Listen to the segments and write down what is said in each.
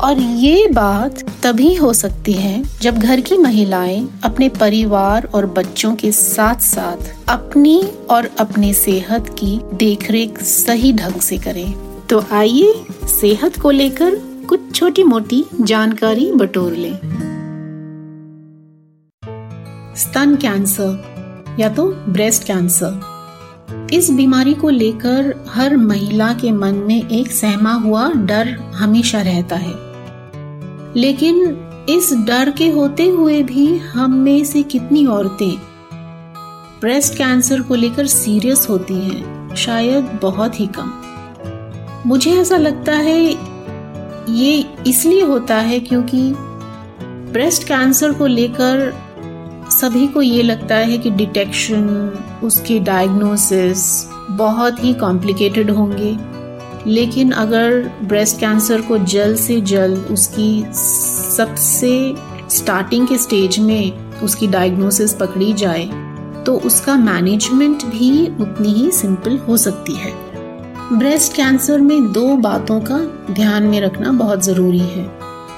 और ये बात तभी हो सकती है जब घर की महिलाएँ अपने परिवार और बच्चों के साथ साथ अपनी और अपने सेहत की देखरेख सही ढंग से करें। तो आइए सेहत को लेकर कुछ छोटी मोटी जानकारी बटोर लें। स्तन कैंसर, या तो ब्रेस्ट कैंसर। इस बीमारी को लेकर हर महिला के मन में एक सहमा हुआ डर हमेशा रहता है। लेकिन इस डर के होते हुए भी हम में से कितनी औरतें ब्रेस्ट कैंसर को लेकर सीरियस होती हैं, शायद बहुत ही कम। मुझे ऐसा लगता है, ये इसलिए होता है क्योंकि ब्रेस्ट कैंसर को लेकर सभी को ये लगता है कि डिटेक्शन उसके डायग्नोसिस बहुत ही कॉम्प्लिकेटेड होंगे। लेकिन अगर ब्रेस्ट कैंसर को जल्द से जल्द उसकी सबसे स्टार्टिंग के स्टेज में उसकी डायग्नोसिस पकड़ी जाए तो उसका मैनेजमेंट भी उतनी ही सिंपल हो सकती है। ब्रेस्ट कैंसर में दो बातों का ध्यान में रखना बहुत ज़रूरी है।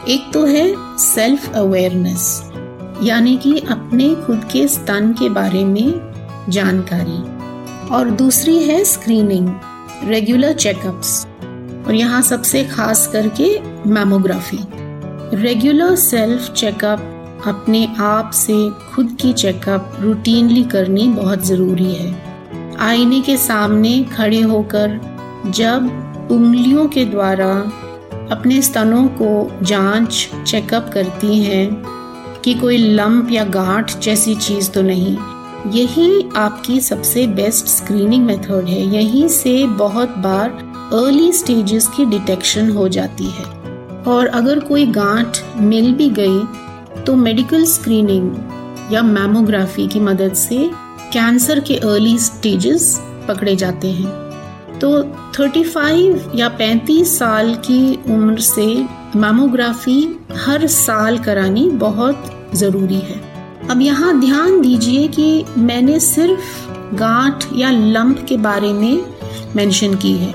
एक तो है सेल्फ अवेयरनेस यानी कि अपने खुद के स्तन के बारे में जानकारी, और दूसरी है स्क्रीनिंग रेगुलर चेकअप्स और यहाँ सबसे खास करके मैमोग्राफी रेगुलर सेल्फ चेकअप अपने आप से खुद की चेकअप रूटीनली करनी बहुत ज़रूरी है। आईने के सामने खड़े होकर जब उंगलियों के द्वारा अपने स्तनों को जाँच चेकअप करती हैं कि कोई लंप या गांठ जैसी चीज़ तो नहीं यही आपकी सबसे बेस्ट स्क्रीनिंग मेथड है। यहीं से बहुत बार अर्ली स्टेजेस की डिटेक्शन हो जाती है। और अगर कोई गांठ मिल भी गई तो मेडिकल स्क्रीनिंग या मैमोग्राफी की मदद से कैंसर के अर्ली स्टेजेस पकड़े जाते हैं। तो 35 या 35 साल की उम्र से मैमोग्राफी हर साल करानी बहुत ज़रूरी है। अब यहाँ ध्यान दीजिए कि मैंने सिर्फ़ गांठ या लंप के बारे में मेंशन की है।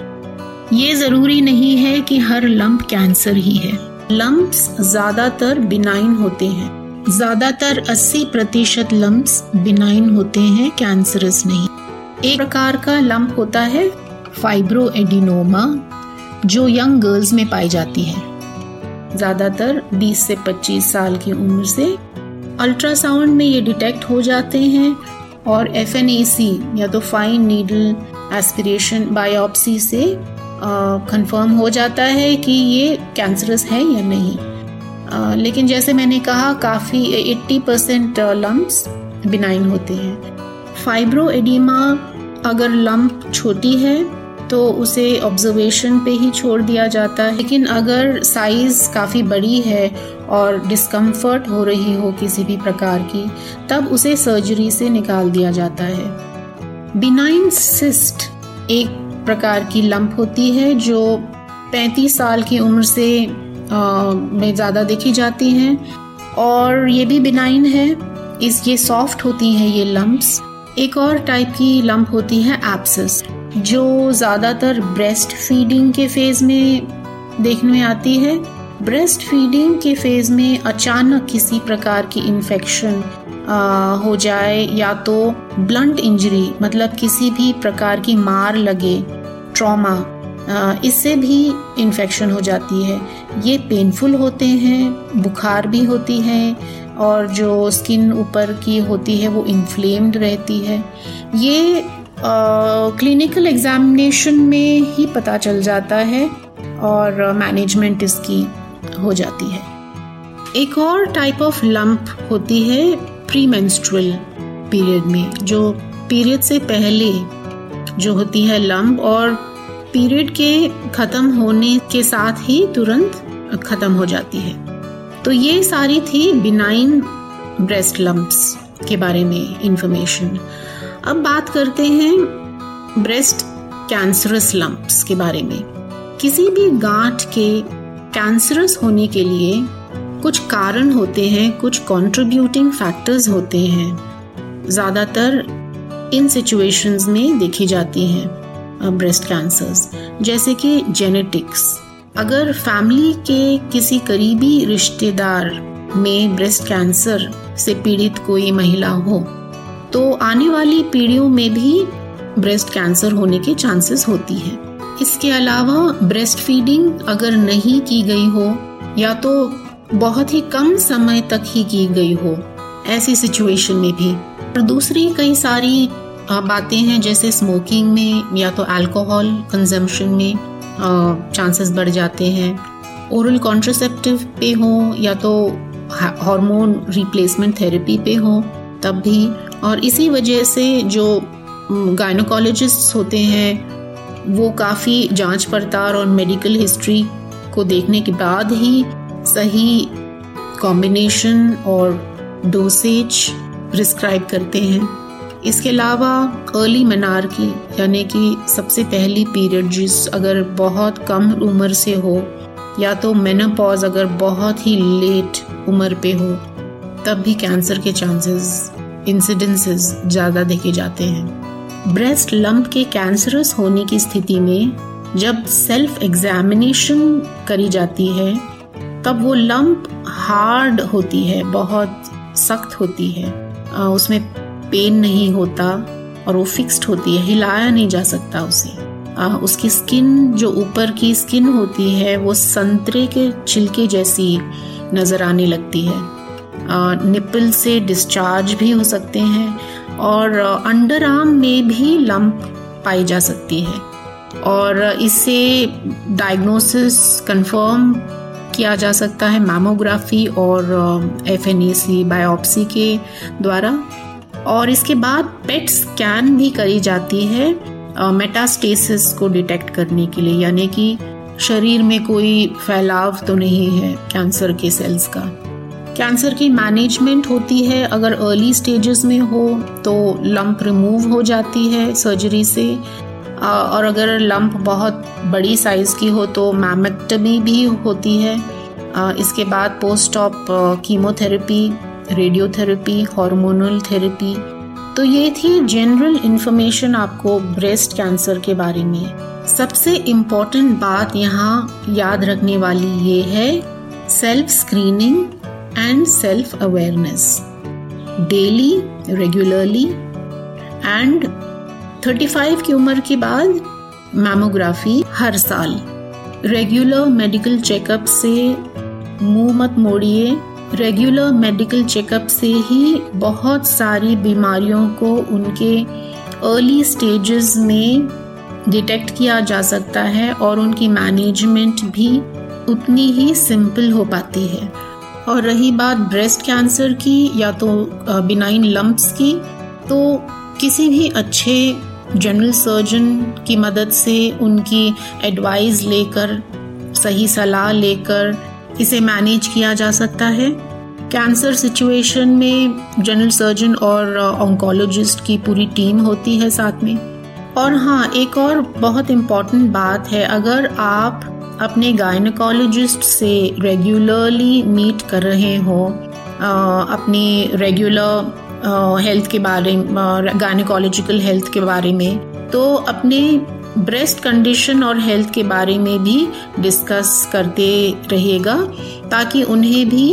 ये ज़रूरी नहीं है कि हर लंप कैंसर ही है। लंप्स ज़्यादातर बिनाइन होते हैं। ज़्यादातर 80 प्रतिशत लम्प्स बिनाइन होते हैं कैंसरस नहीं। एक प्रकार का लंप होता है फाइब्रो एडिनोमा जो यंग गर्ल्स में पाई जाती है। ज़्यादातर 20 से 25 साल की उम्र से अल्ट्रासाउंड में ये डिटेक्ट हो जाते हैं और एफएनएसी या तो फाइन नीडल एस्पिरेशन बायोप्सी से कंफर्म हो जाता है कि ये कैंसरस है या नहीं। आ, लेकिन जैसे मैंने कहा काफ़ी 80 परसेंट लम्ब्स बिनाइन होते हैं। फाइब्रो एडिमा अगर लम्ब छोटी है तो उसे ऑब्जर्वेशन पे ही छोड़ दिया जाता है। लेकिन अगर साइज़ काफ़ी बड़ी है और डिस्कम्फर्ट हो रही हो किसी भी प्रकार की, तब उसे सर्जरी से निकाल दिया जाता है। बिनाइन सिस्ट एक प्रकार की लंप होती है जो 35 साल की उम्र से में ज़्यादा देखी जाती हैं। और ये भी बिनाइन है। इस, ये सॉफ्ट होती हैं ये लंप्स एक और टाइप की लंप होती है एप्सिस जो ज़्यादातर ब्रेस्ट फीडिंग के फ़ेज़ में देखने में आती है। ब्रेस्ट फीडिंग के फ़ेज़ में अचानक किसी प्रकार की इन्फेक्शन हो जाए या तो ब्लंट इंजरी मतलब किसी भी प्रकार की मार लगे ट्रॉमा इससे भी इन्फेक्शन हो जाती है। ये पेनफुल होते हैं, बुखार भी होती है, और जो स्किन ऊपर की होती है वो इन्फ्लेम्ड रहती है। ये क्लिनिकल एग्जामिनेशन में ही पता चल जाता है और मैनेजमेंट इसकी हो जाती है। एक और टाइप ऑफ़ लंप होती है प्री पीरियड में, जो पीरियड से पहले जो होती है लंप और पीरियड के खत्म होने के साथ ही तुरंत खत्म हो जाती है। तो ये सारी थी बिनाइन ब्रेस्ट लंप्स के बारे में इंफॉर्मेशन अब बात करते हैं ब्रेस्ट कैंसरस लंप्स के बारे में। किसी भी गांठ के कैंसरस होने के लिए कुछ कारण होते हैं, कुछ कंट्रीब्यूटिंग फैक्टर्स होते हैं। ज़्यादातर इन सिचुएशंस में देखी जाती हैं ब्रेस्ट कैंसर्स जैसे कि जेनेटिक्स अगर फैमिली के किसी करीबी रिश्तेदार में ब्रेस्ट कैंसर से पीड़ित कोई महिला हो तो आने वाली पीढ़ियों में भी ब्रेस्ट कैंसर होने के चांसेस होती है। इसके अलावा ब्रेस्ट फीडिंग अगर नहीं की गई हो, या तो बहुत ही कम समय तक ही की गई हो, ऐसी सिचुएशन में भी। और दूसरी कई सारी बातें हैं, जैसे स्मोकिंग में, या तो अल्कोहल कंजम्पशन में चांसेस बढ़ जाते हैं। ओरल कॉन्ट्रोसेप्टिव पे हो, या तो हार्मोन रिप्लेसमेंट थेरेपी पे हो तब भी। और इसी वजह से जो गायनोकोलॉजिस्ट होते हैं, वो काफ़ी जाँच पड़ताल और मेडिकल हिस्ट्री को देखने के बाद ही सही कॉम्बिनेशन और डोसेज प्रिस्क्राइब करते हैं। इसके अलावा अर्ली मनार की यानी कि सबसे पहली पीरियड जिस अगर बहुत कम उम्र से हो, या तो मेनापॉज अगर बहुत ही लेट उम्र पे हो, तब भी कैंसर के चांसेस इंसिडेंसेस ज़्यादा देखे जाते हैं। ब्रेस्ट लंप के कैंसरस होने की स्थिति में जब सेल्फ एग्जामिनेशन करी जाती है तब वो लंप हार्ड होती है बहुत सख्त होती है। उसमें पेन नहीं होता और वो फिक्स्ड होती है हिलाया नहीं जा सकता उसे। आ, उसकी स्किन जो ऊपर की स्किन होती है वो संतरे के छिलके जैसी नज़र आने लगती है। निपल से डिस्चार्ज भी हो सकते हैं और अंडर आर्म में भी लंप पाई जा सकती है। और इससे डायग्नोसिस कंफर्म किया जा सकता है मैमोग्राफी और एफ़ एन बायोप्सी के द्वारा। और इसके बाद पेट स्कैन भी करी जाती है मेटास्टेसिस को डिटेक्ट करने के लिए, यानी कि शरीर में कोई फैलाव तो नहीं है कैंसर के सेल्स का। कैंसर की मैनेजमेंट होती है, अगर अर्ली स्टेजेस में हो तो लंप रिमूव हो जाती है सर्जरी से। और अगर लंप बहुत बड़ी साइज़ की हो तो मैमेक्टमी भी होती है। इसके बाद post op chemotherapy radiotherapy hormonal therapy तो ये थी जनरल इंफॉर्मेशन आपको ब्रेस्ट कैंसर के बारे में। सबसे इम्पोर्टेंट बात यहाँ याद रखने वाली ये है self screening and self awareness daily regularly and 35 की उम्र के बाद मैमोग्राफी हर साल. रेगुलर मेडिकल चेकअप से मुँह मत मोड़िए. रेगुलर मेडिकल चेकअप से ही बहुत सारी बीमारियों को उनके अर्ली स्टेजेस में डिटेक्ट किया जा सकता है और उनकी मैनेजमेंट भी उतनी ही सिंपल हो पाती है. और रही बात ब्रेस्ट कैंसर की या तो बिनाइन लम्ब्स की तो किसी भी अच्छे जनरल सर्जन की मदद से उनकी एडवाइस लेकर, सही सलाह लेकर इसे मैनेज किया जा सकता है। कैंसर सिचुएशन में जनरल सर्जन और ऑन्कोलॉजिस्ट की पूरी टीम होती है साथ में। और हाँ एक और बहुत इंपॉर्टेंट बात है, अगर आप अपने गायनकोलॉजिस्ट से रेगुलरली मीट कर रहे हो अपने रेगुलर हेल्थ के बारे में गायनकोलॉजिकल हेल्थ के बारे में तो अपने ब्रेस्ट कंडीशन और हेल्थ के बारे में भी डिस्कस करते रहिएगा, ताकि उन्हें भी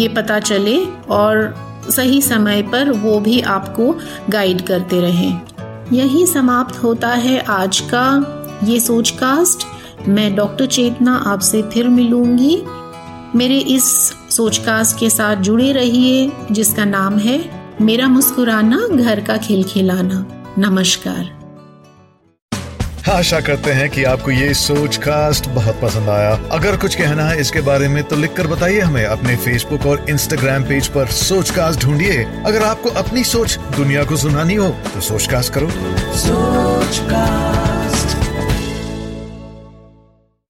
ये पता चले और सही समय पर वो भी आपको गाइड करते रहें। यही समाप्त होता है आज का ये सोचकास्ट मैं डॉक्टर चेतना आपसे फिर मिलूँगी। मेरे इस सोचकास्ट के साथ जुड़े रहिए जिसका नाम है मेरा मुस्कुराना घर का खेल खिलाना नमस्कार। आशा करते हैं कि आपको ये सोच कास्ट बहुत पसंद आया। अगर कुछ कहना है इसके बारे में तो लिखकर बताइए हमें। अपने फेसबुक और इंस्टाग्राम पेज पर सोच कास्ट ढूंढिए। अगर आपको अपनी सोच दुनिया को सुनानी हो तो सोच कास्ट करो। सोच कास्ट